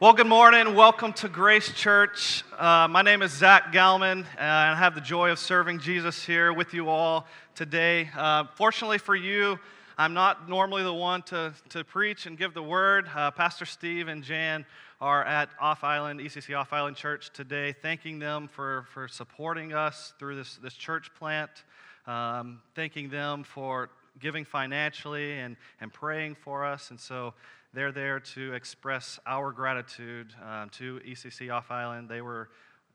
Well, good morning. Welcome to Grace Church. Uh, my name is Zach Galman, and I have the joy of serving Jesus here with you all today. Uh, fortunately for you, I'm not normally the one to, to preach and give the word. Uh, Pastor Steve and Jan are at Off Island, ECC Off Island Church today, thanking them for, for supporting us through this, this church plant, um, thanking them for giving financially and, and praying for us. And so they're there to express our gratitude um, to ECC Off Island. They were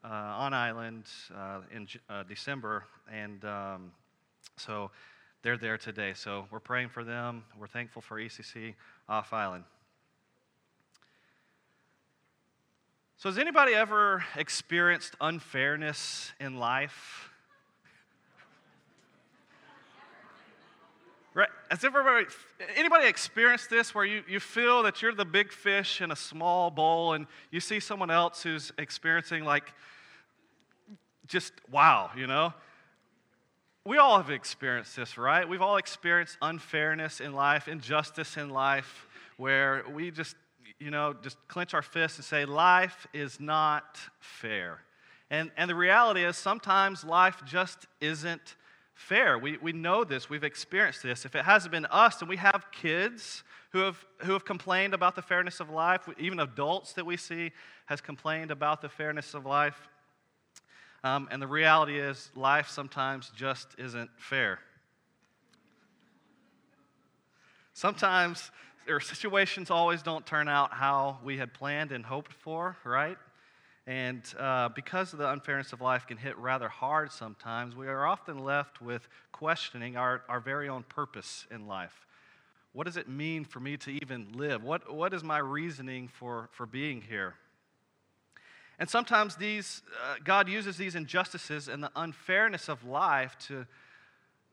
uh, on island uh, in uh, December, and um, so they're there today. So we're praying for them. We're thankful for ECC Off Island. So, has anybody ever experienced unfairness in life? Right? Has everybody, anybody experienced this where you, you feel that you're the big fish in a small bowl and you see someone else who's experiencing like just wow, you know? We all have experienced this, right? We've all experienced unfairness in life, injustice in life, where we just, you know, just clench our fists and say, life is not fair. And, and the reality is sometimes life just isn't fair. We, we know this, we've experienced this. If it hasn't been us, and we have kids who have, who have complained about the fairness of life, even adults that we see has complained about the fairness of life. Um, and the reality is, life sometimes just isn't fair. Sometimes our situations always don't turn out how we had planned and hoped for, right? And uh, because of the unfairness of life can hit rather hard sometimes, we are often left with questioning our, our very own purpose in life. What does it mean for me to even live? What, what is my reasoning for, for being here? And sometimes these, uh, God uses these injustices and the unfairness of life to,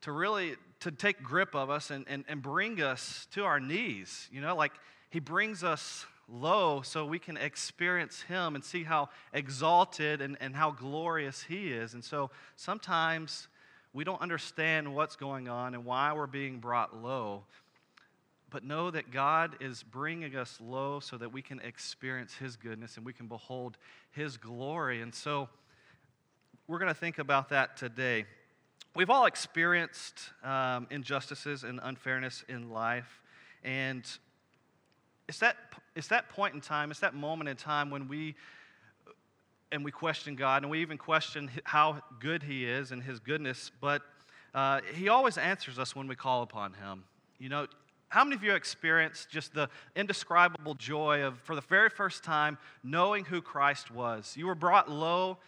to really to take grip of us and, and, and bring us to our knees. You know, like He brings us low so we can experience Him and see how exalted and, and how glorious He is. And so sometimes we don't understand what's going on and why we're being brought low. But know that God is bringing us low so that we can experience His goodness and we can behold His glory. And so we're going to think about that today. We've all experienced um, injustices and unfairness in life. And it's that, it's that point in time, it's that moment in time when we and we question God and we even question how good He is and His goodness, but uh, He always answers us when we call upon Him. You know, how many of you experienced just the indescribable joy of, for the very first time, knowing who Christ was? You were brought low,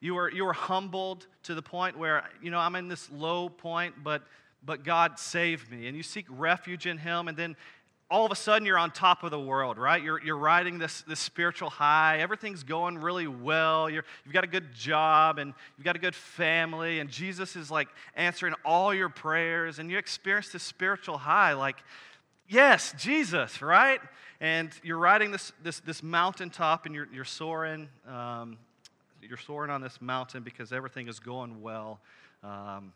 you were, you were humbled to the point where, you know, I'm in this low point, but, but God saved me. And you seek refuge in Him, and then all of a sudden you're on top of the world, right? You're, you're riding this, this spiritual high. Everything's going really well. You're, you've got a good job and you've got a good family, and Jesus is like answering all your prayers, and you experience this spiritual high like, yes, Jesus, right? And you're riding this, this, this mountaintop and you're, you're soaring. Um, you're soaring on this mountain because everything is going well. Um,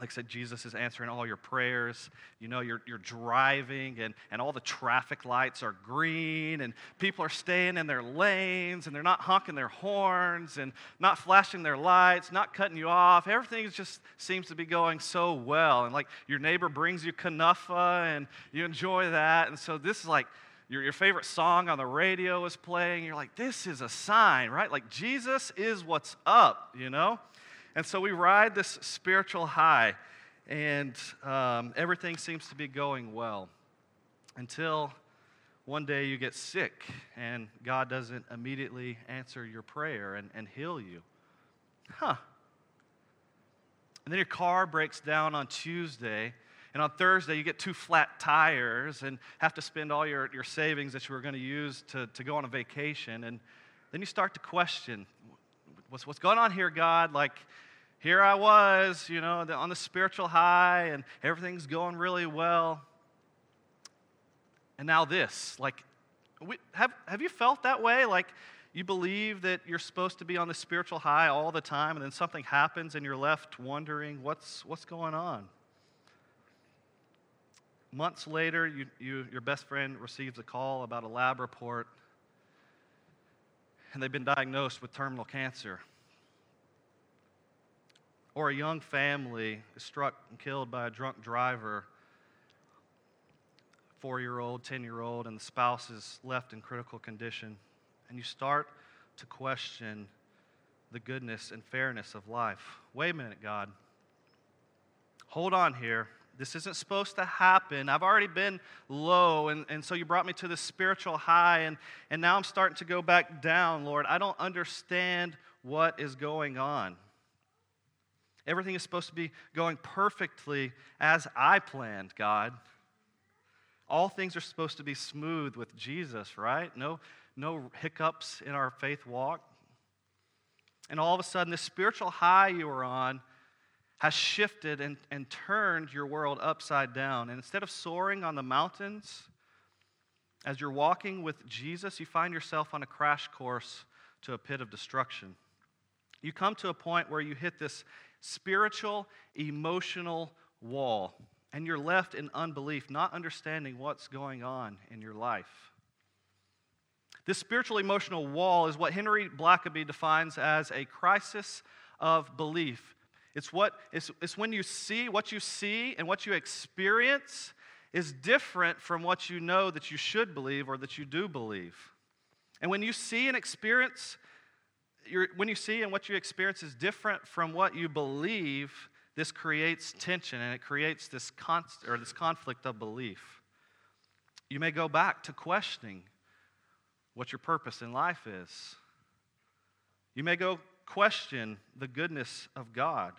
like I said, Jesus is answering all your prayers. You know, you're, you're driving and, and all the traffic lights are green and people are staying in their lanes and they're not honking their horns and not flashing their lights, not cutting you off. Everything just seems to be going so well. And like your neighbor brings you kunafa and you enjoy that. And so this is like your, your favorite song on the radio is playing. You're like, this is a sign, right? Like Jesus is what's up, you know? And so we ride this spiritual high, and um, everything seems to be going well until one day you get sick and God doesn't immediately answer your prayer and, and heal you. Huh. And then your car breaks down on Tuesday, and on Thursday you get two flat tires and have to spend all your, your savings that you were going to use to, to go on a vacation. And then you start to question what's, what's going on here, God? Like, here I was, you know, on the spiritual high, and everything's going really well. And now this. Like, we, have, have you felt that way? Like, you believe that you're supposed to be on the spiritual high all the time, and then something happens, and you're left wondering, what's, what's going on? Months later, you, you, your best friend receives a call about a lab report and they've been diagnosed with terminal cancer. Or a young family is struck and killed by a drunk driver, four year old, 10 year old, and the spouse is left in critical condition. And you start to question the goodness and fairness of life. Wait a minute, God. Hold on here. This isn't supposed to happen. I've already been low, and, and so you brought me to this spiritual high, and, and now I'm starting to go back down, Lord. I don't understand what is going on. Everything is supposed to be going perfectly as I planned, God. All things are supposed to be smooth with Jesus, right? No, no hiccups in our faith walk. And all of a sudden, this spiritual high you were on has shifted and, and turned your world upside down. And instead of soaring on the mountains, as you're walking with Jesus, you find yourself on a crash course to a pit of destruction. You come to a point where you hit this spiritual, emotional wall, and you're left in unbelief, not understanding what's going on in your life. This spiritual emotional wall is what Henry Blackaby defines as a crisis of belief. It's, what, it's, it's when you see what you see and what you experience is different from what you know that you should believe or that you do believe. And when you see and experience, when you see and what you experience is different from what you believe, this creates tension and it creates this, const, or this conflict of belief. You may go back to questioning what your purpose in life is. You may go question the goodness of God.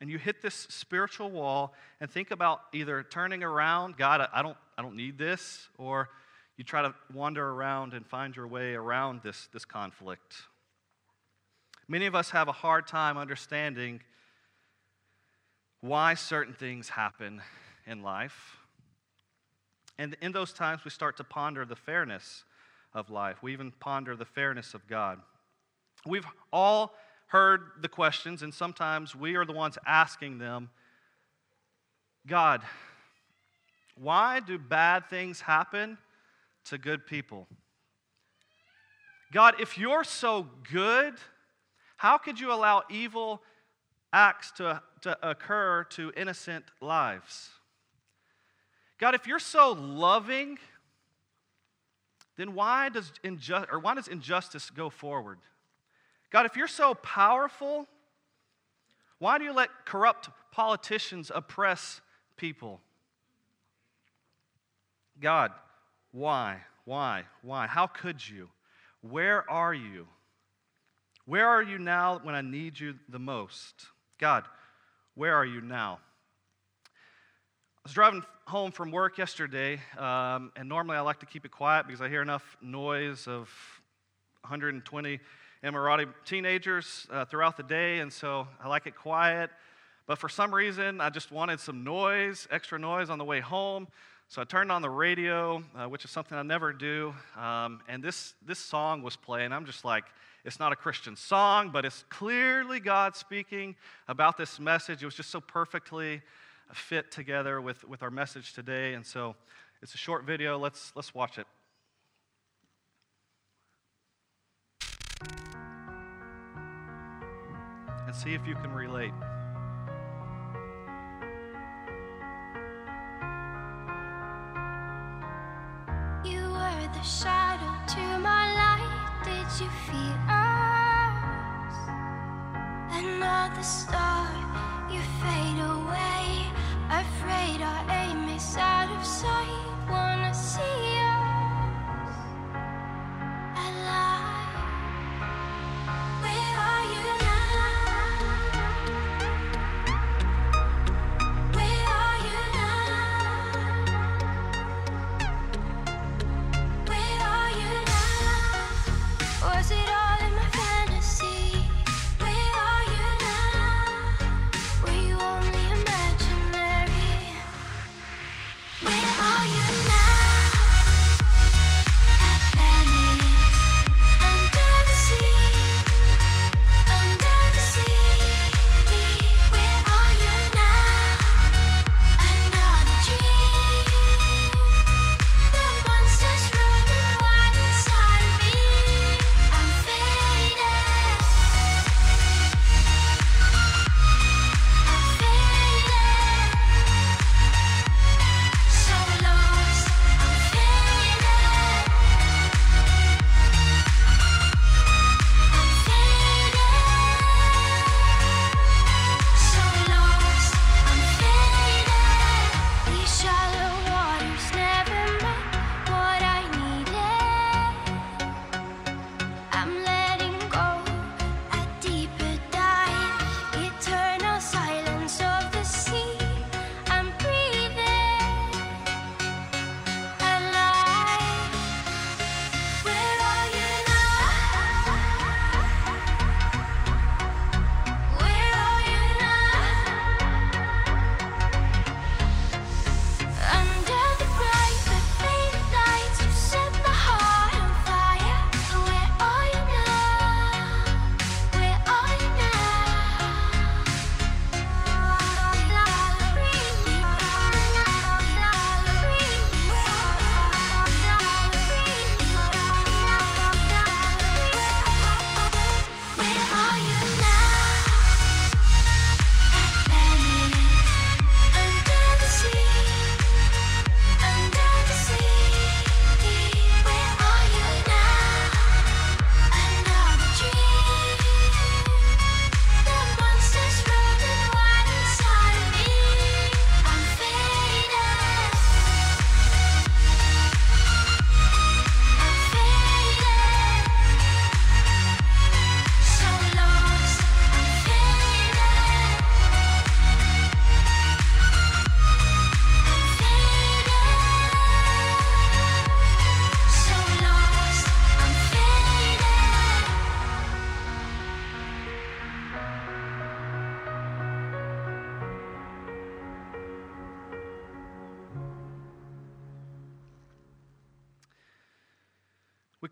And you hit this spiritual wall and think about either turning around, God, I don't, I don't need this, or you try to wander around and find your way around this, this conflict. Many of us have a hard time understanding why certain things happen in life. And in those times, we start to ponder the fairness of life. We even ponder the fairness of God. We've all heard the questions, and sometimes we are the ones asking them God, why do bad things happen to good people? God, if you're so good, how could you allow evil acts to, to occur to innocent lives? God, if you're so loving, then why does, inju- or why does injustice go forward? God, if you're so powerful, why do you let corrupt politicians oppress people? God, why? Why? Why? How could you? Where are you? Where are you now when I need you the most? God, where are you now? I was driving home from work yesterday, um, and normally I like to keep it quiet because I hear enough noise of 120 Emirati teenagers uh, throughout the day, and so I like it quiet. But for some reason, I just wanted some noise, extra noise on the way home. So I turned on the radio, uh, which is something I never do, um, and this, this song was playing. I'm just like, it's not a Christian song, but it's clearly God speaking about this message. It was just so perfectly fit together with, with our message today. And so it's a short video. Let's, let's watch it. And see if you can relate. You were the shadow to my light. Did you feel us? Another star,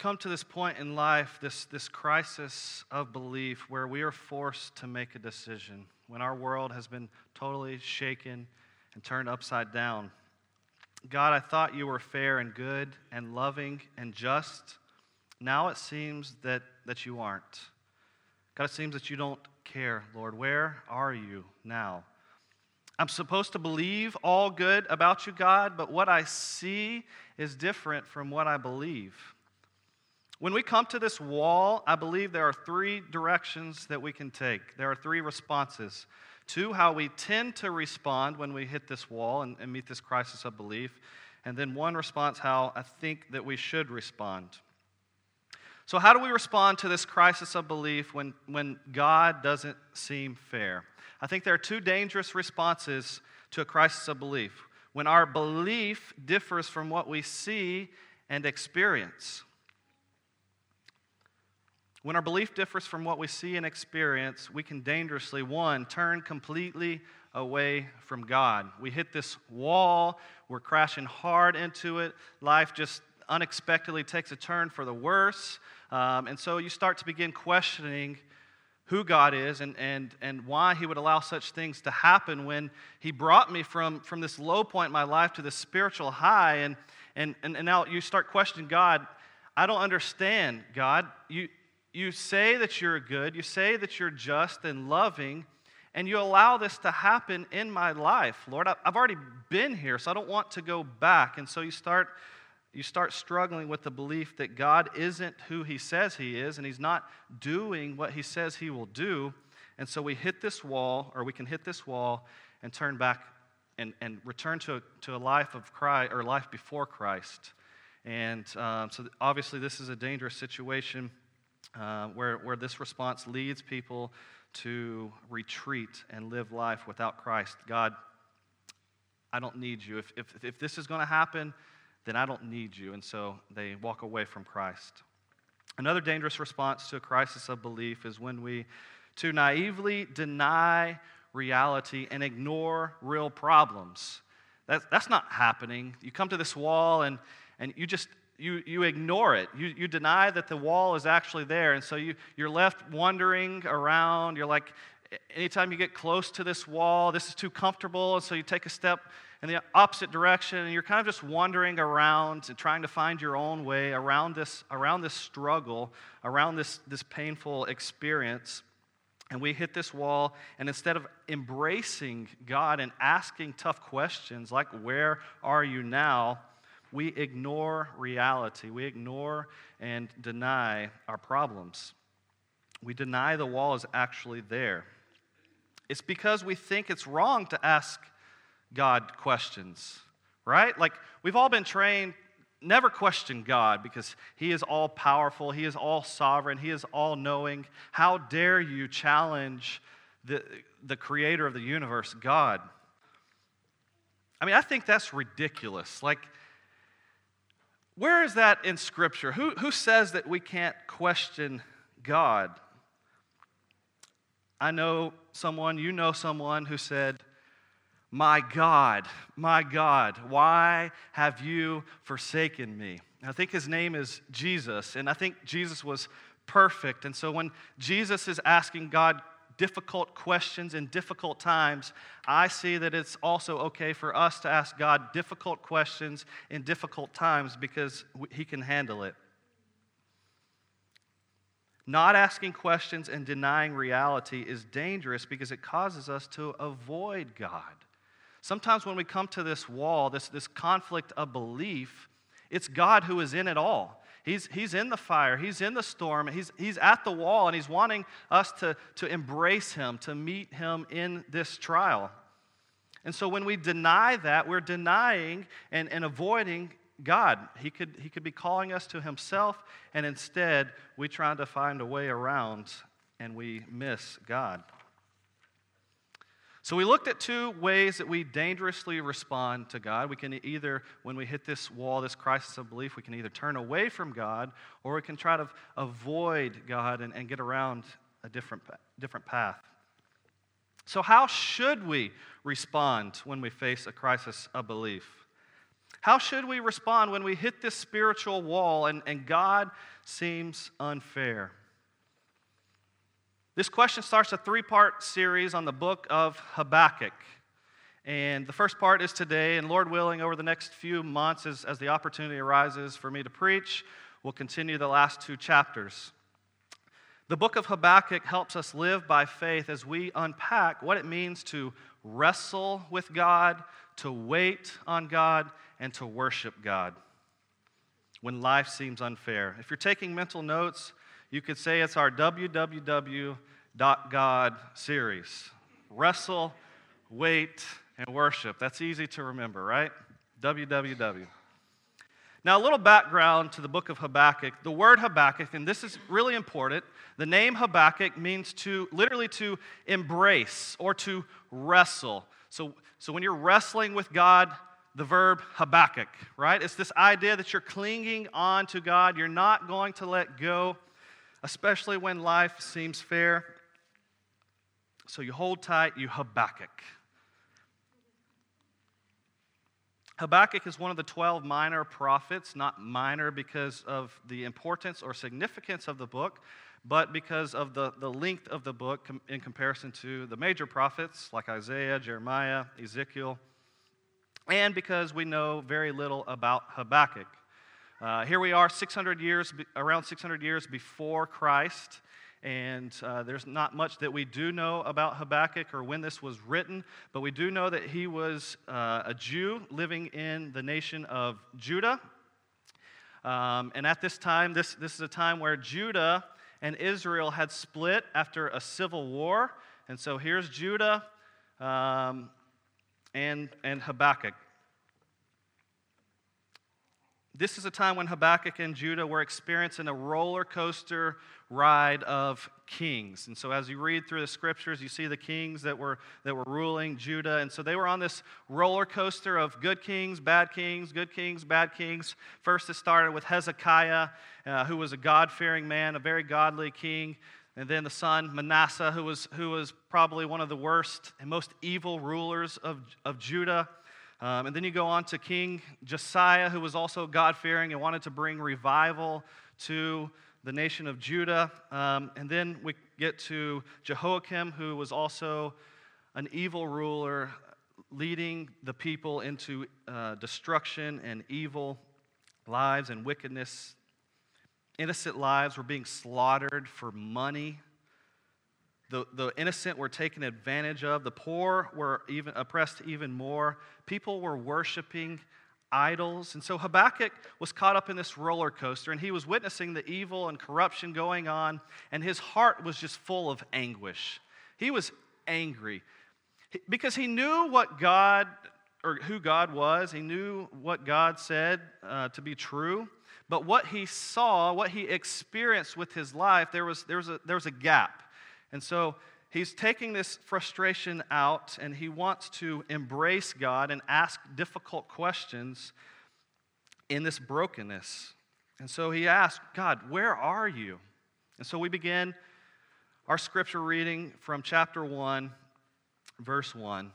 come to this point in life, this, this crisis of belief, where we are forced to make a decision, when our world has been totally shaken and turned upside down. God, I thought you were fair and good and loving and just. Now it seems that, that you aren't. God, it seems that you don't care, Lord. Where are you now? I'm supposed to believe all good about you, God, but what I see is different from what I believe. When we come to this wall, I believe there are three directions that we can take. There are three responses to how we tend to respond when we hit this wall and, and meet this crisis of belief, and then one response how I think that we should respond. So, how do we respond to this crisis of belief when, when God doesn't seem fair? I think there are two dangerous responses to a crisis of belief. When our belief differs from what we see and experience. When our belief differs from what we see and experience, we can dangerously, one, turn completely away from God. We hit this wall, we're crashing hard into it. Life just unexpectedly takes a turn for the worse. Um, and so you start to begin questioning who God is and, and, and why He would allow such things to happen when He brought me from, from this low point in my life to this spiritual high. And, and, and, and now you start questioning God. I don't understand, God. You, you say that you're good, you say that you're just and loving, and you allow this to happen in my life. Lord, I've already been here, so I don't want to go back. And so you start, you start struggling with the belief that God isn't who he says he is, and he's not doing what he says he will do. And so we hit this wall, or we can hit this wall and turn back and, and return to a, to a life of Christ, or life before Christ. And um, so obviously, this is a dangerous situation uh, where, where this response leads people to retreat and live life without Christ. God, I don't need you. If, if, if this is going to happen, then I don't need you. And so they walk away from Christ. Another dangerous response to a crisis of belief is when we to naively deny reality and ignore real problems. That, that's not happening. You come to this wall and, and you just you, you ignore it. You, you deny that the wall is actually there. And so you, you're left wandering around. You're like, anytime you get close to this wall, this is too comfortable. And so you take a step in the opposite direction and you're kind of just wandering around and trying to find your own way around this, around this struggle, around this, this painful experience. And we hit this wall, and instead of embracing God and asking tough questions like, Where are you now? We ignore reality. We ignore and deny our problems. We deny the wall is actually there. It's because we think it's wrong to ask God questions, right? Like we've all been trained never question God because He is all powerful, He is all sovereign, He is all knowing. How dare you challenge the, the creator of the universe, God? I mean, I think that's ridiculous. Like, where is that in Scripture? Who, who says that we can't question God? I know someone, you know someone who said, My God, my God, why have you forsaken me? I think his name is Jesus, and I think Jesus was perfect. And so when Jesus is asking God difficult questions in difficult times, I see that it's also okay for us to ask God difficult questions in difficult times because He can handle it. Not asking questions and denying reality is dangerous because it causes us to avoid God. Sometimes when we come to this wall, this, this conflict of belief, it's God who is in it all. He's, he's in the fire, he's in the storm, he's, he's at the wall, and he's wanting us to, to embrace him, to meet him in this trial. And so when we deny that, we're denying and, and avoiding God. He could, he could be calling us to himself, and instead, we try to find a way around and we miss God. So we looked at two ways that we dangerously respond to God. We can either, when we hit this wall, this crisis of belief, we can either turn away from God or we can try to avoid God and, and get around a different, different path. So, how should we respond when we face a crisis of belief? How should we respond when we hit this spiritual wall and, and God seems unfair? This question starts a three part series on the book of Habakkuk. And the first part is today, and Lord willing, over the next few months, as, as the opportunity arises for me to preach, we'll continue the last two chapters. The book of Habakkuk helps us live by faith as we unpack what it means to wrestle with God, to wait on God, and to worship God when life seems unfair. If you're taking mental notes, you could say it's our www.god series. Wrestle, wait, and worship. That's easy to remember, right? www. Now, a little background to the book of Habakkuk. The word Habakkuk, and this is really important, the name Habakkuk means to literally to embrace or to wrestle. So, so when you're wrestling with God, the verb Habakkuk, right? It's this idea that you're clinging on to God. You're not going to let go, especially when life seems fair. So you hold tight, you Habakkuk. Habakkuk is one of the 12 minor prophets, not minor because of the importance or significance of the book, but because of the, the length of the book in comparison to the major prophets like Isaiah, Jeremiah, Ezekiel, and because we know very little about Habakkuk. Uh, here we are 600 years, around 600 years before Christ. And uh, there's not much that we do know about Habakkuk or when this was written, but we do know that he was uh, a Jew living in the nation of Judah. Um, and at this time, this, this is a time where Judah and Israel had split after a civil war. And so here's Judah um, and, and Habakkuk. This is a time when Habakkuk and Judah were experiencing a roller coaster ride of kings. And so as you read through the scriptures, you see the kings that were, that were ruling Judah. And so they were on this roller coaster of good kings, bad kings, good kings, bad kings. First, it started with Hezekiah, uh, who was a God fearing man, a very godly king. And then the son, Manasseh, who was, who was probably one of the worst and most evil rulers of, of Judah. Um, and then you go on to King Josiah, who was also God fearing and wanted to bring revival to the nation of Judah. Um, and then we get to Jehoiakim, who was also an evil ruler, leading the people into uh, destruction and evil lives and wickedness. Innocent lives were being slaughtered for money. The, the innocent were taken advantage of. The poor were even oppressed even more. People were worshiping idols. And so Habakkuk was caught up in this roller coaster, and he was witnessing the evil and corruption going on, and his heart was just full of anguish. He was angry because he knew what God or who God was, he knew what God said uh, to be true. But what he saw, what he experienced with his life, there was, there was, a, there was a gap. And so he's taking this frustration out and he wants to embrace God and ask difficult questions in this brokenness. And so he asks, God, where are you? And so we begin our scripture reading from chapter 1, verse 1.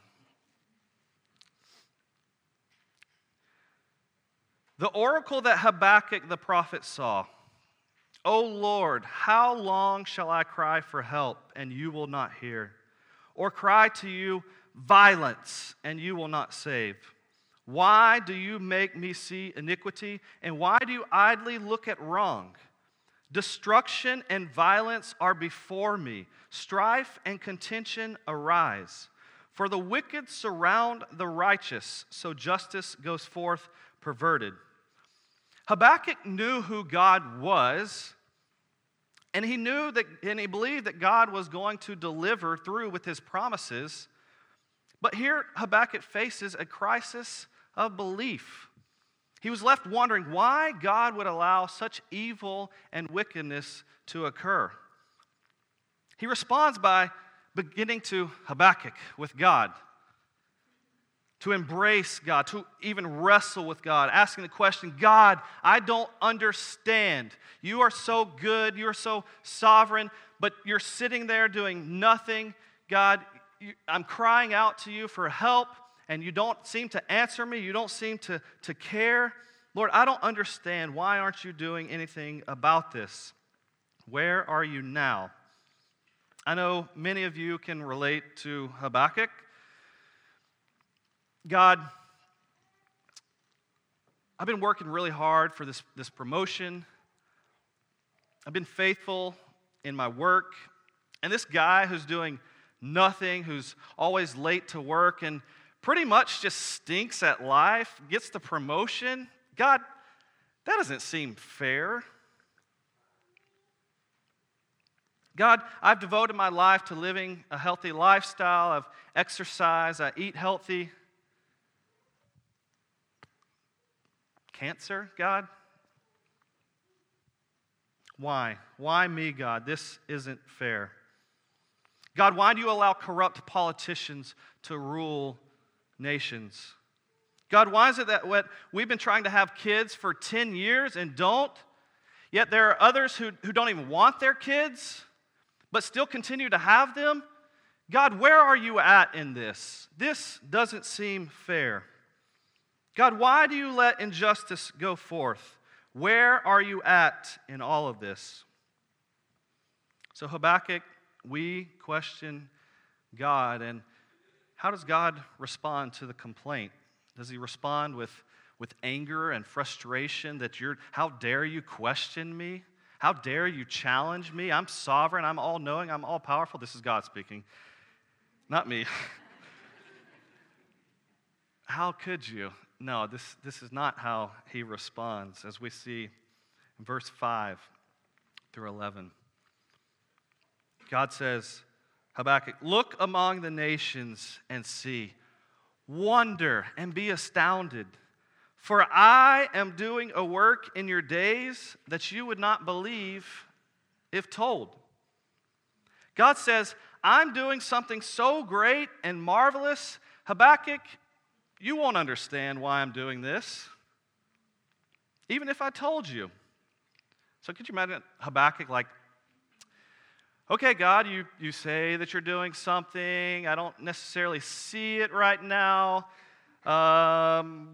The oracle that Habakkuk the prophet saw. O Lord, how long shall I cry for help and you will not hear? Or cry to you violence and you will not save? Why do you make me see iniquity and why do you idly look at wrong? Destruction and violence are before me, strife and contention arise. For the wicked surround the righteous, so justice goes forth perverted. Habakkuk knew who God was, and he knew that, and he believed that God was going to deliver through with his promises. But here, Habakkuk faces a crisis of belief. He was left wondering why God would allow such evil and wickedness to occur. He responds by beginning to Habakkuk with God to embrace God, to even wrestle with God, asking the question God, I don't understand. You are so good, you are so sovereign, but you're sitting there doing nothing. God, I'm crying out to you for help, and you don't seem to answer me. You don't seem to, to care. Lord, I don't understand. Why aren't you doing anything about this? Where are you now? I know many of you can relate to Habakkuk. God, I've been working really hard for this, this promotion. I've been faithful in my work. And this guy who's doing nothing, who's always late to work and pretty much just stinks at life, gets the promotion. God, that doesn't seem fair. God, I've devoted my life to living a healthy lifestyle. I've exercised, I eat healthy. Cancer, God? Why? Why me, God? This isn't fair. God, why do you allow corrupt politicians to rule nations? God, why is it that what we've been trying to have kids for 10 years and don't? Yet there are others who, who don't even want their kids, but still continue to have them? God, where are you at in this? This doesn't seem fair. God, why do you let injustice go forth? Where are you at in all of this? So, Habakkuk, we question God, and how does God respond to the complaint? Does he respond with, with anger and frustration that you're, how dare you question me? How dare you challenge me? I'm sovereign, I'm all knowing, I'm all powerful. This is God speaking, not me. how could you? No, this, this is not how he responds, as we see in verse 5 through 11. God says, Habakkuk, look among the nations and see, wonder and be astounded. For I am doing a work in your days that you would not believe if told. God says, I'm doing something so great and marvelous. Habakkuk, you won't understand why I'm doing this, even if I told you. So, could you imagine Habakkuk like, okay, God, you, you say that you're doing something. I don't necessarily see it right now. Um,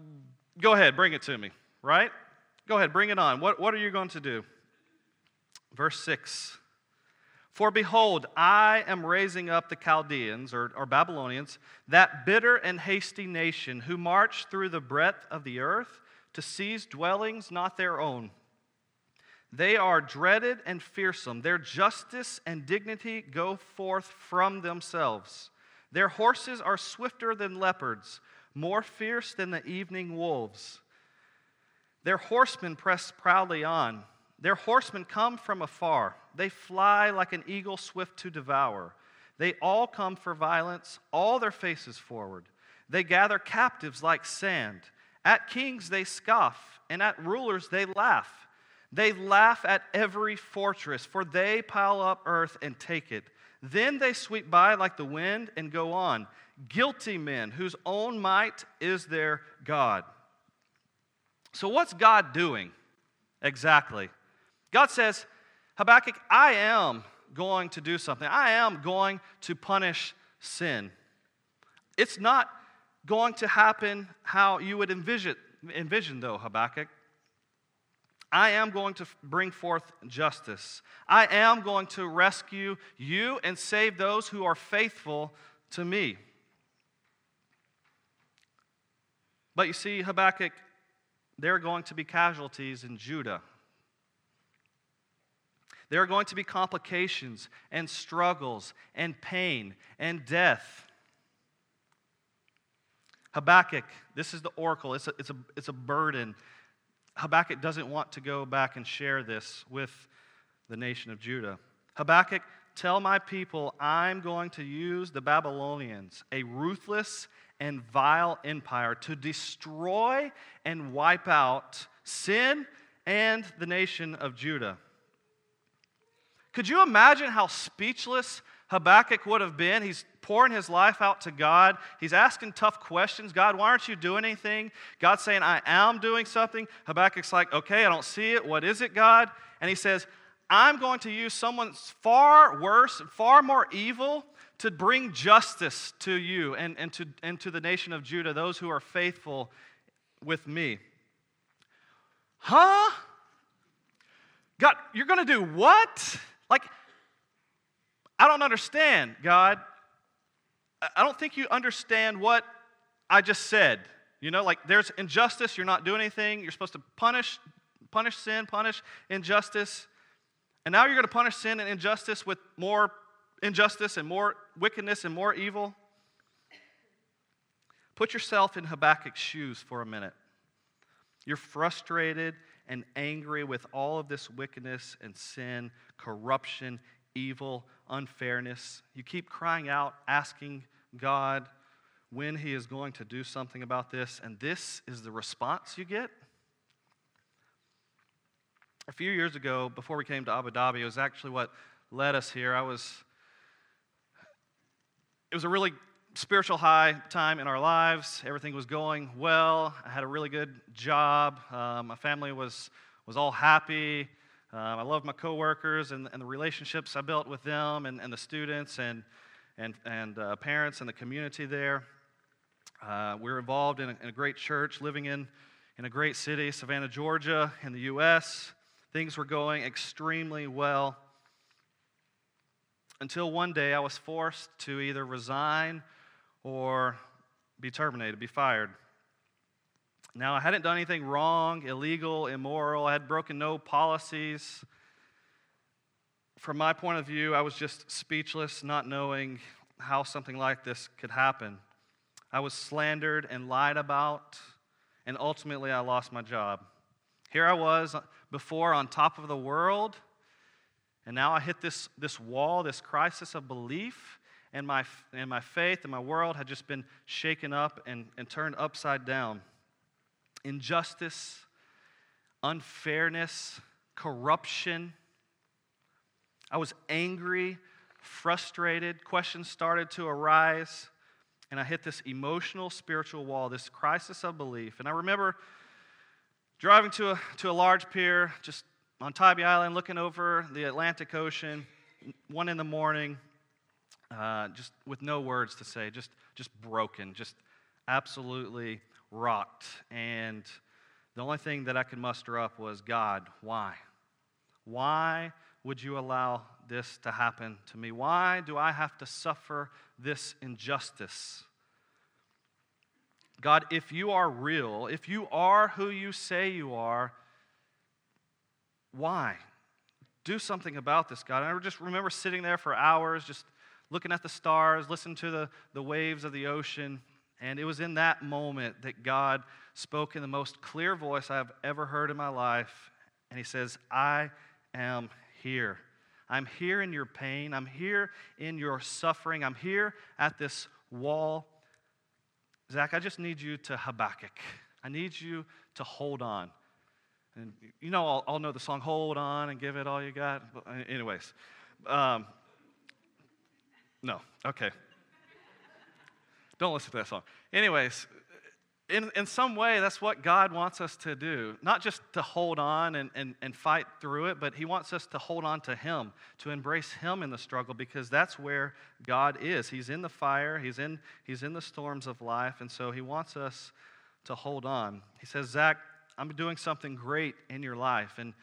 go ahead, bring it to me, right? Go ahead, bring it on. What, what are you going to do? Verse 6 for behold, I am raising up the Chaldeans, or, or, Babylonians, that bitter and hasty nation, who march through the breadth of the earth to seize dwellings not their own. They are dreaded and fearsome. Their justice and dignity go forth from themselves. Their horses are swifter than leopards, more fierce than the evening wolves. Their horsemen press proudly on. Their horsemen come from afar. They fly like an eagle swift to devour. They all come for violence, all their faces forward. They gather captives like sand. At kings they scoff, and at rulers they laugh. They laugh at every fortress, for they pile up earth and take it. Then they sweep by like the wind and go on. Guilty men whose own might is their God. So, what's God doing exactly? God says, Habakkuk, I am going to do something. I am going to punish sin. It's not going to happen how you would envision, envision though, Habakkuk. I am going to bring forth justice. I am going to rescue you and save those who are faithful to me. But you see, Habakkuk, there are going to be casualties in Judah. There are going to be complications and struggles and pain and death. Habakkuk, this is the oracle, it's a, it's a, it's a burden. Habakkuk doesn't want to go back and share this with the nation of Judah. Habakkuk, tell my people I'm going to use the Babylonians, a ruthless and vile empire, to destroy and wipe out sin and the nation of Judah. Could you imagine how speechless Habakkuk would have been? He's pouring his life out to God. He's asking tough questions. God, why aren't you doing anything? God's saying, I am doing something. Habakkuk's like, okay, I don't see it. What is it, God? And he says, I'm going to use someone far worse, far more evil, to bring justice to you and, and, to, and to the nation of Judah, those who are faithful with me. Huh? God, you're going to do what? Like, I don't understand, God. I don't think you understand what I just said. You know, like there's injustice, you're not doing anything, you're supposed to punish punish sin, punish injustice. And now you're going to punish sin and injustice with more injustice and more wickedness and more evil. Put yourself in Habakkuk's shoes for a minute. You're frustrated and angry with all of this wickedness and sin, corruption, evil, unfairness. You keep crying out, asking God when He is going to do something about this, and this is the response you get. A few years ago, before we came to Abu Dhabi, it was actually what led us here. I was, it was a really spiritual high time in our lives. Everything was going well. I had a really good job. Um, my family was, was all happy. Um, I love my coworkers and, and the relationships I built with them and, and the students and, and, and uh, parents and the community there. Uh, we were involved in a, in a, great church, living in, in a great city, Savannah, Georgia, in the U.S. Things were going extremely well until one day I was forced to either resign or be terminated, be fired. Now, I hadn't done anything wrong, illegal, immoral. I had broken no policies. From my point of view, I was just speechless, not knowing how something like this could happen. I was slandered and lied about, and ultimately I lost my job. Here I was uh, before on top of the world, and now I hit this, this wall, this crisis of belief, and my, and my faith and my world had just been shaken up and, and turned upside down. Injustice, unfairness, corruption. I was angry, frustrated, questions started to arise, and I hit this emotional, spiritual wall, this crisis of belief. And I remember Driving to a, to a large pier just on Tybee Island, looking over the Atlantic Ocean, one in the morning, uh, just with no words to say, just, just broken, just absolutely rocked. And the only thing that I could muster up was God, why? Why would you allow this to happen to me? Why do I have to suffer this injustice? God, if you are real, if you are who you say you are, why? Do something about this, God. And I just remember sitting there for hours, just looking at the stars, listening to the, the waves of the ocean. And it was in that moment that God spoke in the most clear voice I have ever heard in my life. And He says, I am here. I'm here in your pain. I'm here in your suffering. I'm here at this wall Zach, I just need you to Habakkuk. I need you to hold on. And you know, I'll, I'll know the song Hold On and Give It All You Got. Uh, anyways, um, no, okay. Don't listen to that song. Anyways, in, in some way, that's what God wants us to do. Not just to hold on and, and, and fight through it, but He wants us to hold on to Him, to embrace Him in the struggle, because that's where God is. He's in the fire, He's in, he's in the storms of life, and so He wants us to hold on. He says, Zach, I'm doing something great in your life. And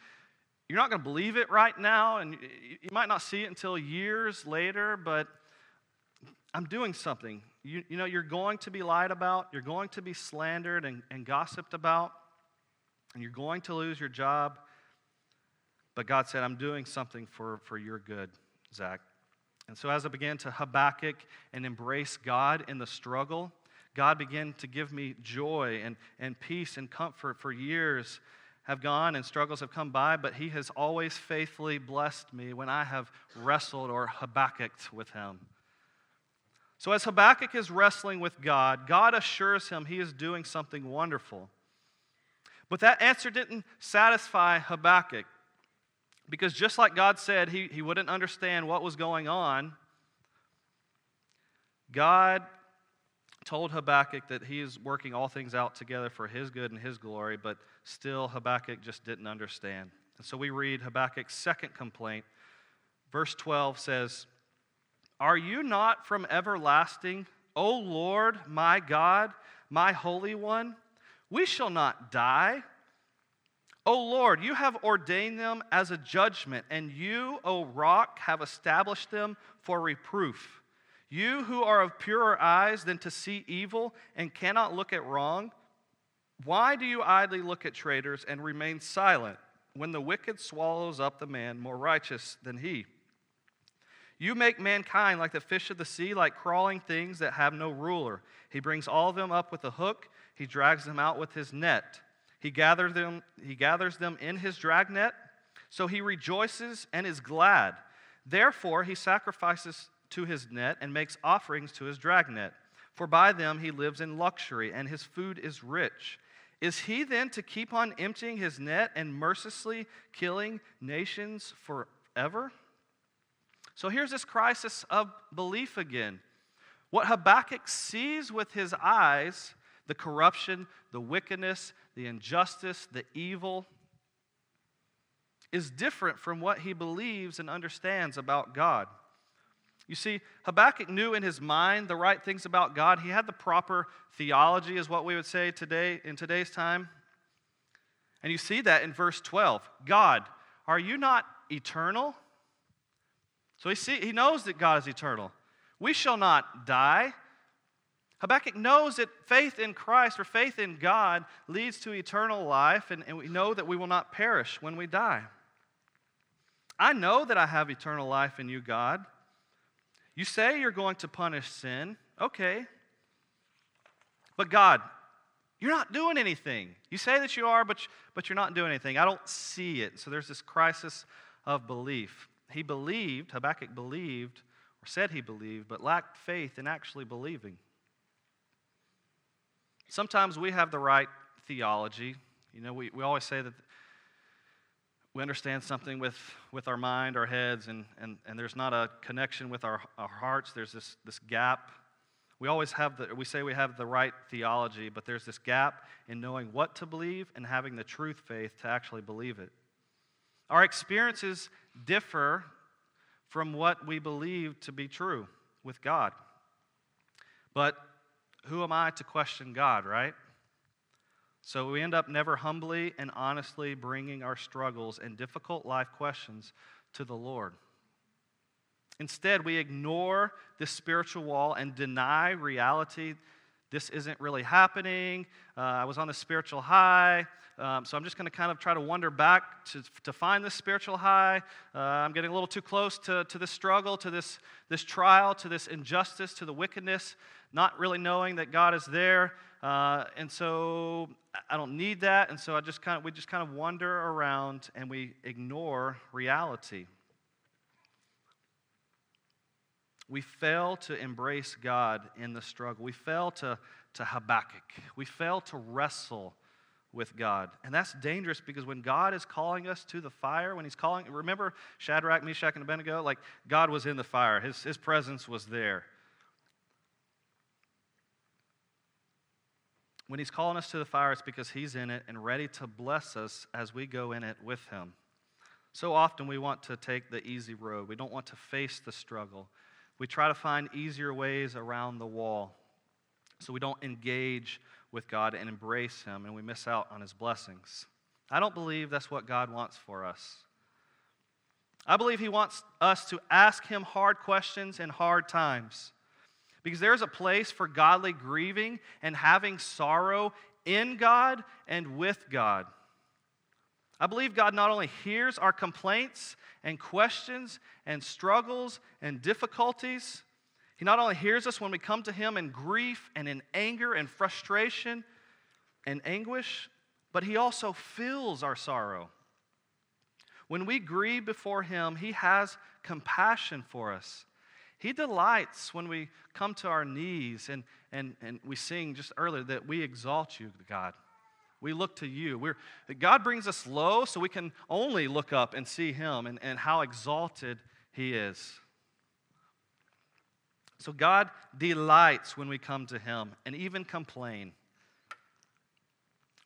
you're not going to believe it right now, and you might not see it until years later, but I'm doing something. You, you know, you're going to be lied about, you're going to be slandered and, and gossiped about, and you're going to lose your job. But God said, I'm doing something for, for your good, Zach. And so as I began to Habakkuk and embrace God in the struggle, God began to give me joy and, and peace and comfort for years have gone and struggles have come by, but He has always faithfully blessed me when I have wrestled or Habakkuked with Him. So, as Habakkuk is wrestling with God, God assures him he is doing something wonderful. But that answer didn't satisfy Habakkuk because just like God said he, he wouldn't understand what was going on, God told Habakkuk that he is working all things out together for his good and his glory, but still Habakkuk just didn't understand. And so we read Habakkuk's second complaint. Verse 12 says, Are you not from everlasting, O Lord, my God, my Holy One? We shall not die. O Lord, you have ordained them as a judgment, and you, O rock, have established them for reproof. You who are of purer eyes than to see evil and cannot look at wrong, why do you idly look at traitors and remain silent when the wicked swallows up the man more righteous than he? You make mankind like the fish of the sea, like crawling things that have no ruler. He brings all of them up with a hook, he drags them out with his net. He gathers them, he gathers them in his dragnet, so he rejoices and is glad. Therefore, he sacrifices to his net and makes offerings to his dragnet. For by them he lives in luxury, and his food is rich. Is he then to keep on emptying his net and mercilessly killing nations forever? So here's this crisis of belief again. What Habakkuk sees with his eyes the corruption, the wickedness, the injustice, the evil, is different from what he believes and understands about God. You see, Habakkuk knew in his mind the right things about God. He had the proper theology, is what we would say today in today's time. And you see that in verse 12. God, are you not eternal? So he, see, he knows that God is eternal. We shall not die. Habakkuk knows that faith in Christ or faith in God leads to eternal life, and, and we know that we will not perish when we die. I know that I have eternal life in you, God. You say you're going to punish sin. Okay. But God, you're not doing anything. You say that you are, but, but you're not doing anything. I don't see it. So there's this crisis of belief. He believed, Habakkuk believed, or said he believed, but lacked faith in actually believing. Sometimes we have the right theology. You know, we, we always say that we understand something with, with our mind, our heads, and, and, and there's not a connection with our, our hearts. There's this, this gap. We always have the, we say we have the right theology, but there's this gap in knowing what to believe and having the truth faith to actually believe it. Our experiences differ from what we believe to be true with God. But who am I to question God, right? So we end up never humbly and honestly bringing our struggles and difficult life questions to the Lord. Instead, we ignore this spiritual wall and deny reality. This isn't really happening. Uh, I was on the spiritual high. Um, so I'm just going to kind of try to wander back to, to find this spiritual high. Uh, I'm getting a little too close to, to this struggle, to this, this trial, to this injustice, to the wickedness not really knowing that God is there. Uh, and so I don't need that. And so I just kind of, we just kind of wander around and we ignore reality. We fail to embrace God in the struggle. We fail to, to Habakkuk. We fail to wrestle with God. And that's dangerous because when God is calling us to the fire, when He's calling, remember Shadrach, Meshach, and Abednego? Like God was in the fire, His, his presence was there. When he's calling us to the fire, it's because he's in it and ready to bless us as we go in it with him. So often we want to take the easy road. We don't want to face the struggle. We try to find easier ways around the wall so we don't engage with God and embrace him and we miss out on his blessings. I don't believe that's what God wants for us. I believe he wants us to ask him hard questions in hard times. Because there's a place for godly grieving and having sorrow in God and with God. I believe God not only hears our complaints and questions and struggles and difficulties, He not only hears us when we come to Him in grief and in anger and frustration and anguish, but He also feels our sorrow. When we grieve before Him, He has compassion for us. He delights when we come to our knees and, and, and we sing just earlier that we exalt you, God. We look to you. We're, God brings us low so we can only look up and see Him and, and how exalted He is. So God delights when we come to Him and even complain.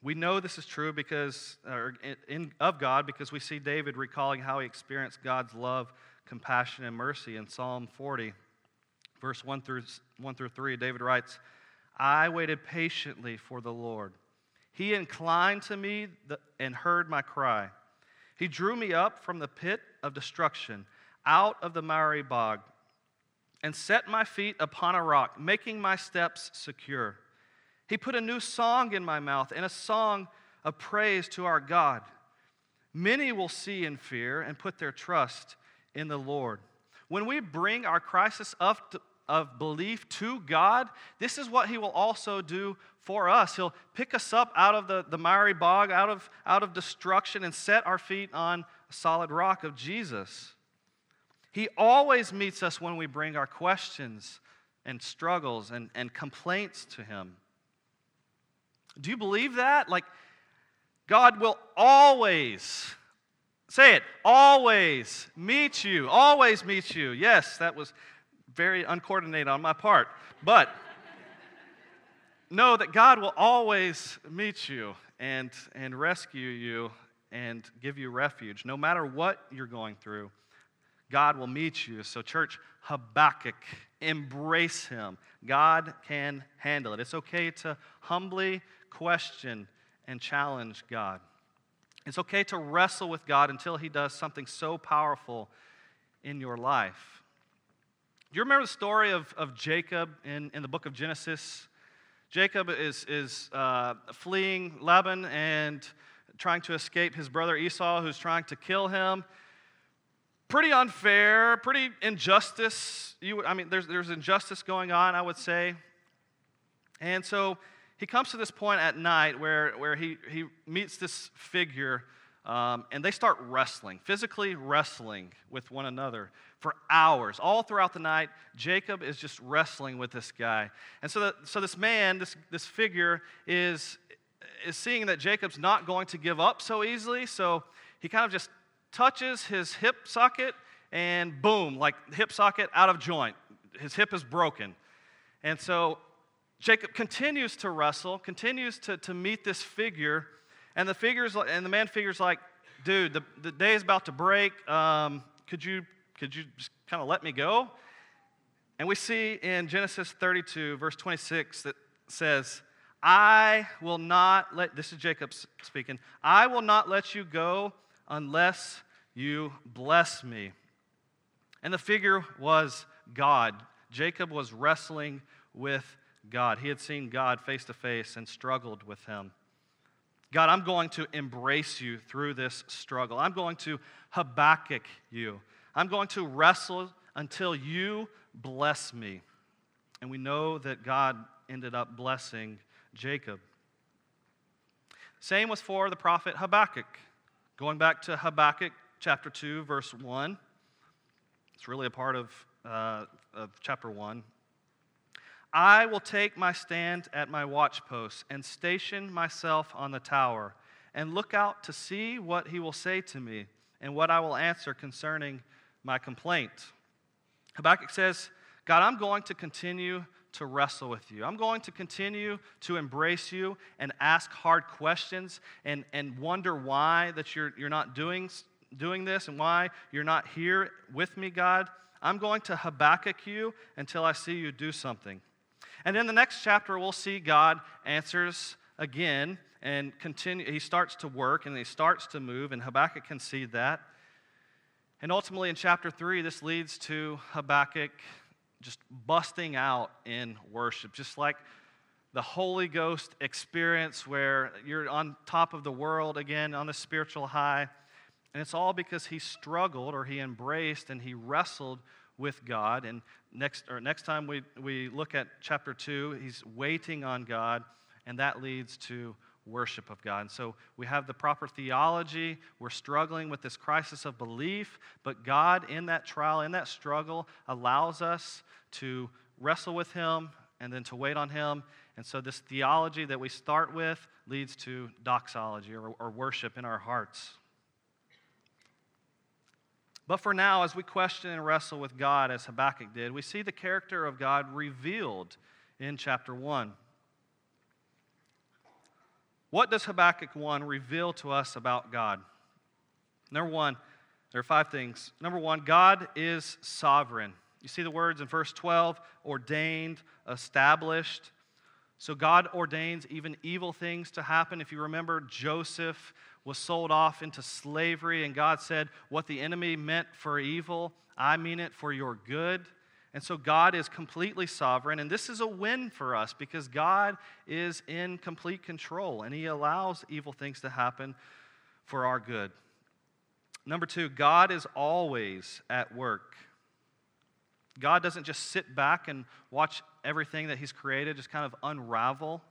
We know this is true because, or in, of God because we see David recalling how he experienced God's love, compassion, and mercy in Psalm 40, verse 1 through, 1 through 3. David writes, I waited patiently for the Lord. He inclined to me and heard my cry. He drew me up from the pit of destruction, out of the miry bog, and set my feet upon a rock, making my steps secure. He put a new song in my mouth and a song of praise to our God. Many will see and fear and put their trust in the Lord. When we bring our crisis of, of belief to God, this is what He will also do for us. He'll pick us up out of the, the miry bog, out of, out of destruction, and set our feet on a solid rock of Jesus. He always meets us when we bring our questions and struggles and, and complaints to Him. Do you believe that? Like, God will always, say it, always meet you, always meet you. Yes, that was very uncoordinated on my part. But know that God will always meet you and, and rescue you and give you refuge. No matter what you're going through, God will meet you. So, church, Habakkuk, embrace him. God can handle it. It's okay to humbly question and challenge God. It's okay to wrestle with God until He does something so powerful in your life. Do you remember the story of, of Jacob in, in the book of Genesis? Jacob is, is uh, fleeing Laban and trying to escape his brother Esau, who's trying to kill him. Pretty unfair, pretty injustice. You, I mean, there's, there's injustice going on, I would say. And so he comes to this point at night where, where he, he meets this figure um, and they start wrestling, physically wrestling with one another for hours. All throughout the night, Jacob is just wrestling with this guy. And so, so this man, this, this figure, is, is seeing that Jacob's not going to give up so easily. So he kind of just touches his hip socket and boom, like hip socket out of joint. His hip is broken. And so Jacob continues to wrestle, continues to, to meet this figure, and the figures and the man figures like, dude, the, the day is about to break. Um, could you could you just kind of let me go? And we see in Genesis 32, verse 26, that says, I will not let, this is Jacob speaking, I will not let you go unless you bless me. And the figure was God. Jacob was wrestling with God. He had seen God face to face and struggled with him. God, I'm going to embrace you through this struggle. I'm going to Habakkuk you. I'm going to wrestle until you bless me. And we know that God ended up blessing Jacob. Same was for the prophet Habakkuk. Going back to Habakkuk chapter 2, verse 1. It's really a part of, uh, of chapter 1. I will take my stand at my watchpost and station myself on the tower and look out to see what he will say to me and what I will answer concerning my complaint. Habakkuk says, God, I'm going to continue to wrestle with you. I'm going to continue to embrace you and ask hard questions and, and wonder why that you're, you're not doing, doing this and why you're not here with me, God. I'm going to Habakkuk you until I see you do something. And in the next chapter, we'll see God answers again and continue. He starts to work and he starts to move, and Habakkuk can see that. And ultimately, in chapter 3, this leads to Habakkuk just busting out in worship, just like the Holy Ghost experience where you're on top of the world again on the spiritual high. And it's all because he struggled or he embraced and he wrestled with God. And next, or next time we, we look at chapter 2, he's waiting on God, and that leads to worship of God. And so we have the proper theology. We're struggling with this crisis of belief, but God, in that trial, in that struggle, allows us to wrestle with Him and then to wait on Him. And so this theology that we start with leads to doxology or, or worship in our hearts. But for now, as we question and wrestle with God, as Habakkuk did, we see the character of God revealed in chapter 1. What does Habakkuk 1 reveal to us about God? Number one, there are five things. Number one, God is sovereign. You see the words in verse 12 ordained, established. So God ordains even evil things to happen. If you remember, Joseph was sold off into slavery, and God said, What the enemy meant for evil, I mean it for your good. And so God is completely sovereign, and this is a win for us because God is in complete control and He allows evil things to happen for our good. Number two, God is always at work. God doesn't just sit back and watch everything that He's created just kind of unravel,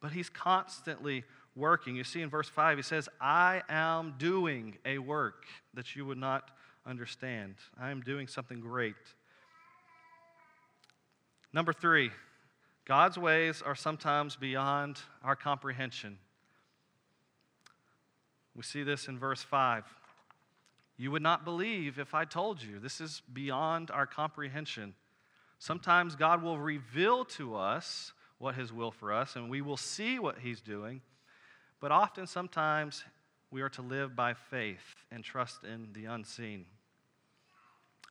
but He's constantly working. You see in verse 5, He says, I am doing a work that you would not understand. I am doing something great. Number three, God's ways are sometimes beyond our comprehension. We see this in verse 5. You would not believe if I told you. This is beyond our comprehension. Sometimes God will reveal to us what His will for us, and we will see what He's doing. But often, sometimes, we are to live by faith and trust in the unseen.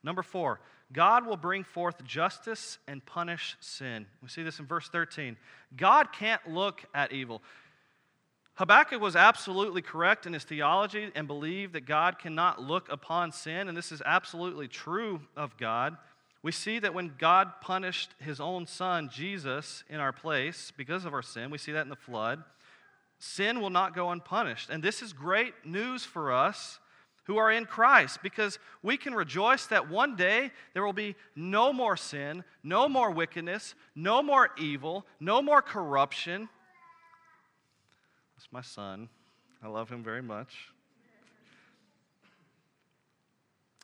Number four, God will bring forth justice and punish sin. We see this in verse 13. God can't look at evil. Habakkuk was absolutely correct in his theology and believed that God cannot look upon sin, and this is absolutely true of God. We see that when God punished his own son, Jesus, in our place because of our sin, we see that in the flood, sin will not go unpunished. And this is great news for us who are in Christ because we can rejoice that one day there will be no more sin, no more wickedness, no more evil, no more corruption. That's my son. I love him very much.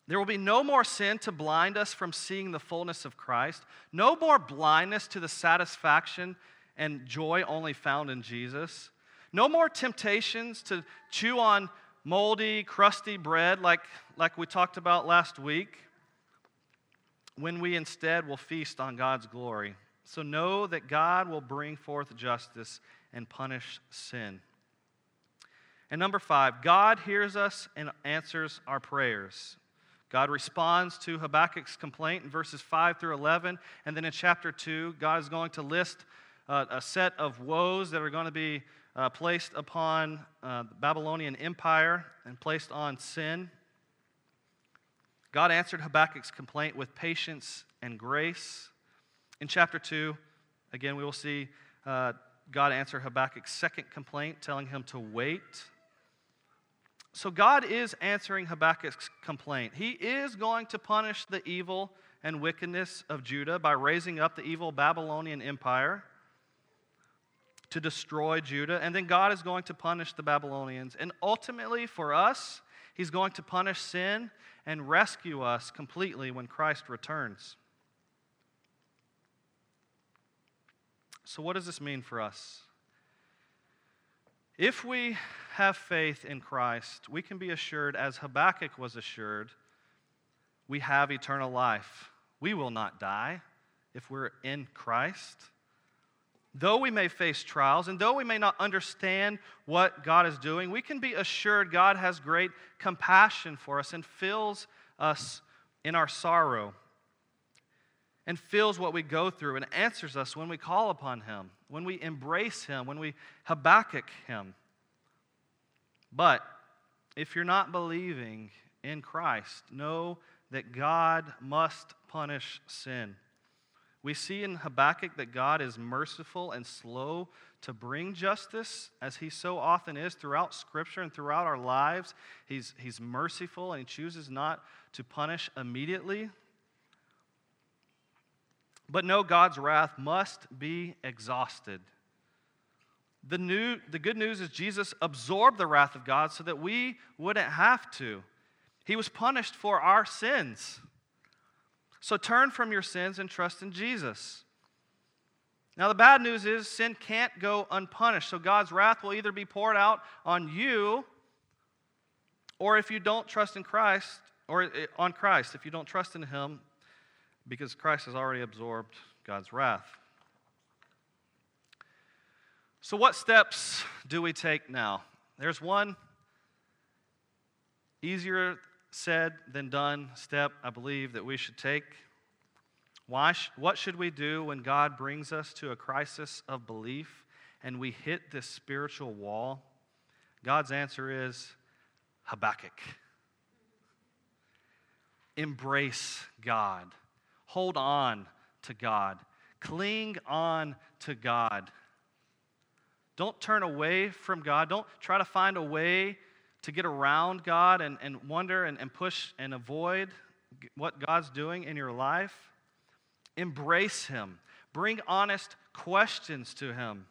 There will be no more sin to blind us from seeing the fullness of Christ, no more blindness to the satisfaction and joy only found in Jesus, no more temptations to chew on moldy, crusty bread like, like we talked about last week, when we instead will feast on God's glory. So know that God will bring forth justice and punish sin. And number five, God hears us and answers our prayers. God responds to Habakkuk's complaint in verses 5 through 11. And then in chapter 2, God is going to list uh, a set of woes that are going to be uh, placed upon uh, the Babylonian Empire and placed on sin. God answered Habakkuk's complaint with patience and grace. In chapter 2, again, we will see uh, God answer Habakkuk's second complaint, telling him to wait. So, God is answering Habakkuk's complaint. He is going to punish the evil and wickedness of Judah by raising up the evil Babylonian Empire to destroy Judah, and then God is going to punish the Babylonians. And ultimately, for us, He's going to punish sin and rescue us completely when Christ returns. So, what does this mean for us? If we have faith in Christ, we can be assured, as Habakkuk was assured, we have eternal life. We will not die if we're in Christ. Though we may face trials and though we may not understand what God is doing, we can be assured God has great compassion for us and fills us in our sorrow and feels what we go through and answers us when we call upon Him, when we embrace Him, when we Habakkuk Him. But if you're not believing in Christ, know that God must punish sin. We see in Habakkuk that God is merciful and slow to bring justice, as he so often is throughout Scripture and throughout our lives. He's, he's merciful and he chooses not to punish immediately. But no, God's wrath must be exhausted. The, new, the good news is Jesus absorbed the wrath of God so that we wouldn't have to. He was punished for our sins. So turn from your sins and trust in Jesus. Now, the bad news is sin can't go unpunished. So God's wrath will either be poured out on you, or if you don't trust in Christ, or eh, on Christ, if you don't trust in Him, because Christ has already absorbed God's wrath. So, what steps do we take now? There's one easier said than done step I believe that we should take. Why sh- what should we do when God brings us to a crisis of belief and we hit this spiritual wall? God's answer is Habakkuk. Embrace God. Hold on to God. Cling on to God. Don't turn away from God. Don't try to find a way to get around God and, and wonder and, and push and avoid what God's doing in your life. Embrace Him. Bring honest questions to Him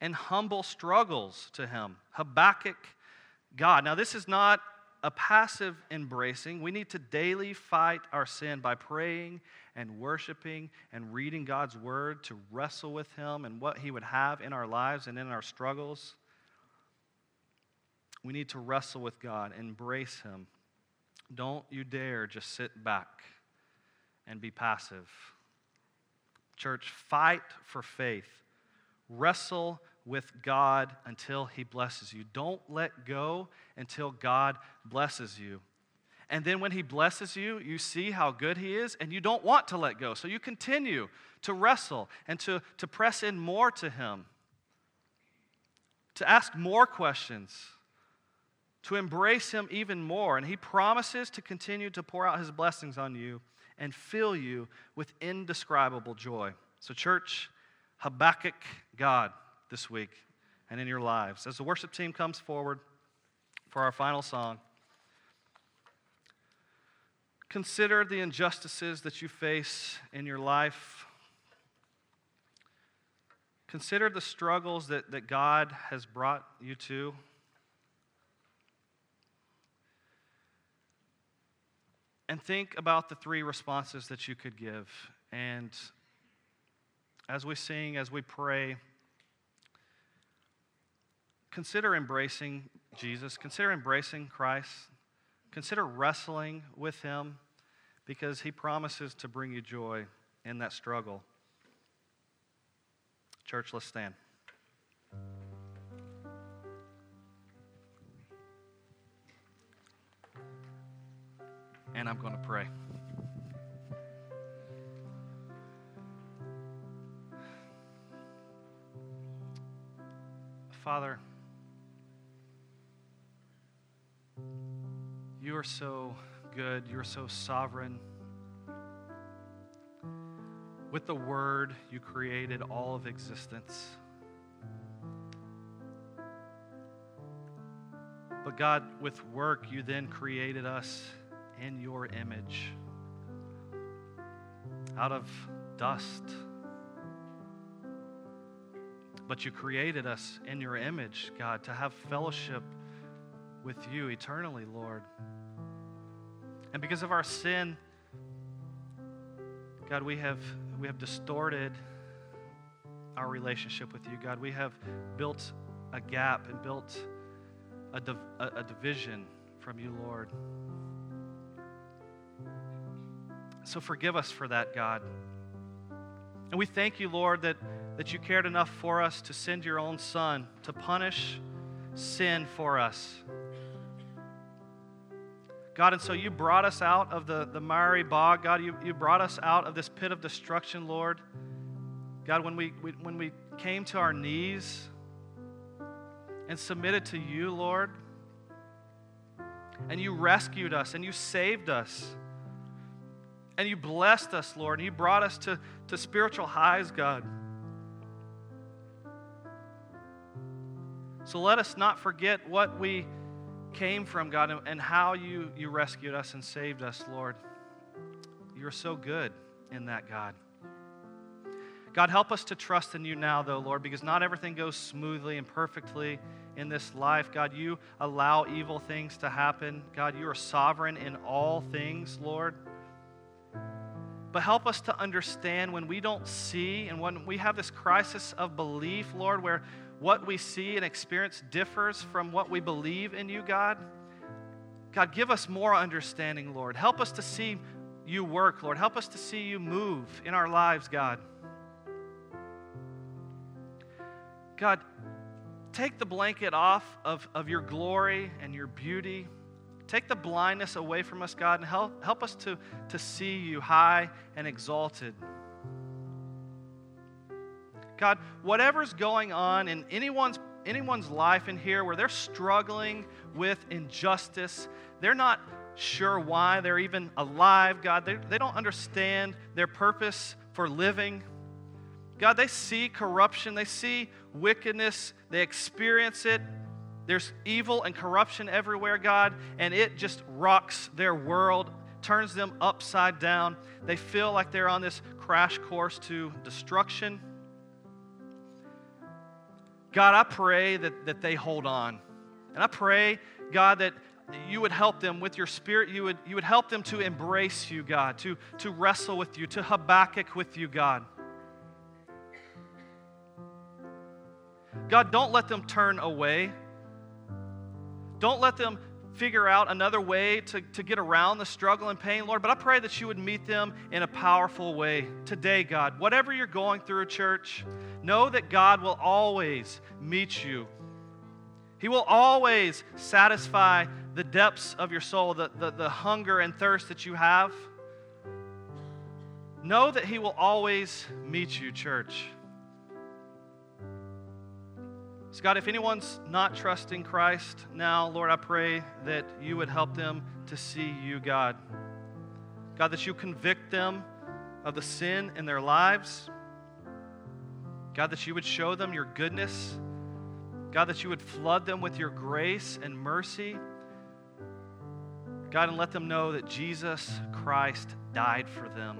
and humble struggles to Him. Habakkuk, God. Now, this is not a passive embracing. We need to daily fight our sin by praying and worshiping and reading God's word to wrestle with Him and what He would have in our lives and in our struggles. We need to wrestle with God, embrace Him. Don't you dare just sit back and be passive. Church, fight for faith. Wrestle with God until He blesses you. Don't let go until God blesses you. And then when He blesses you, you see how good He is, and you don't want to let go. So you continue to wrestle and to, to press in more to Him, to ask more questions, to embrace Him even more. And He promises to continue to pour out His blessings on you and fill you with indescribable joy. So, church, Habakkuk God this week and in your lives. As the worship team comes forward for our final song, consider the injustices that you face in your life. Consider the struggles that, that God has brought you to. And think about the three responses that you could give. And as we sing, as we pray, consider embracing Jesus, consider embracing Christ, consider wrestling with Him because He promises to bring you joy in that struggle. Church, let's stand. And I'm going to pray. Father, You are so good. You are so sovereign. With the Word, you created all of existence. But God, with work, you then created us in your image out of dust. But you created us in your image, God, to have fellowship with you eternally, Lord. And because of our sin, God, we have, we have distorted our relationship with you, God. We have built a gap and built a, div- a, a division from you, Lord. So forgive us for that, God. And we thank you, Lord, that, that you cared enough for us to send your own Son to punish sin for us. God, and so you brought us out of the, the miry bog. God, you, you brought us out of this pit of destruction, Lord. God, when we, we, when we came to our knees and submitted to you, Lord, and you rescued us and you saved us and you blessed us, Lord, and you brought us to, to spiritual highs, God. So let us not forget what we came from, God, and how you, you rescued us and saved us, Lord. You're so good in that, God. God, help us to trust in you now, though, Lord, because not everything goes smoothly and perfectly in this life. God, you allow evil things to happen. God, you are sovereign in all things, Lord. But help us to understand when we don't see and when we have this crisis of belief, Lord, where what we see and experience differs from what we believe in you, God. God, give us more understanding, Lord. Help us to see you work, Lord. Help us to see you move in our lives, God. God, take the blanket off of, of your glory and your beauty. Take the blindness away from us, God, and help, help us to, to see you high and exalted. God, whatever's going on in anyone's, anyone's life in here where they're struggling with injustice, they're not sure why they're even alive, God. They, they don't understand their purpose for living. God, they see corruption, they see wickedness, they experience it. There's evil and corruption everywhere, God, and it just rocks their world, turns them upside down. They feel like they're on this crash course to destruction. God, I pray that, that they hold on. And I pray, God, that you would help them with your spirit. You would, you would help them to embrace you, God, to, to wrestle with you, to Habakkuk with you, God. God, don't let them turn away. Don't let them figure out another way to, to get around the struggle and pain, Lord. But I pray that you would meet them in a powerful way today, God. Whatever you're going through, church, know that God will always meet you. He will always satisfy the depths of your soul, the, the, the hunger and thirst that you have. Know that He will always meet you, church. So, God, if anyone's not trusting Christ now, Lord, I pray that you would help them to see you, God. God, that you convict them of the sin in their lives. God, that you would show them your goodness. God, that you would flood them with your grace and mercy. God, and let them know that Jesus Christ died for them.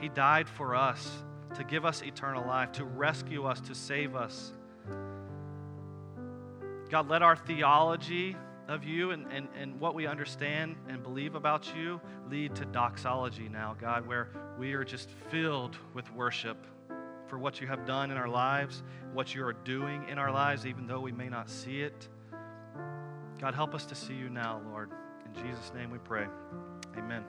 He died for us to give us eternal life, to rescue us, to save us. God, let our theology of you and, and, and what we understand and believe about you lead to doxology now, God, where we are just filled with worship for what you have done in our lives, what you are doing in our lives, even though we may not see it. God, help us to see you now, Lord. In Jesus' name we pray. Amen.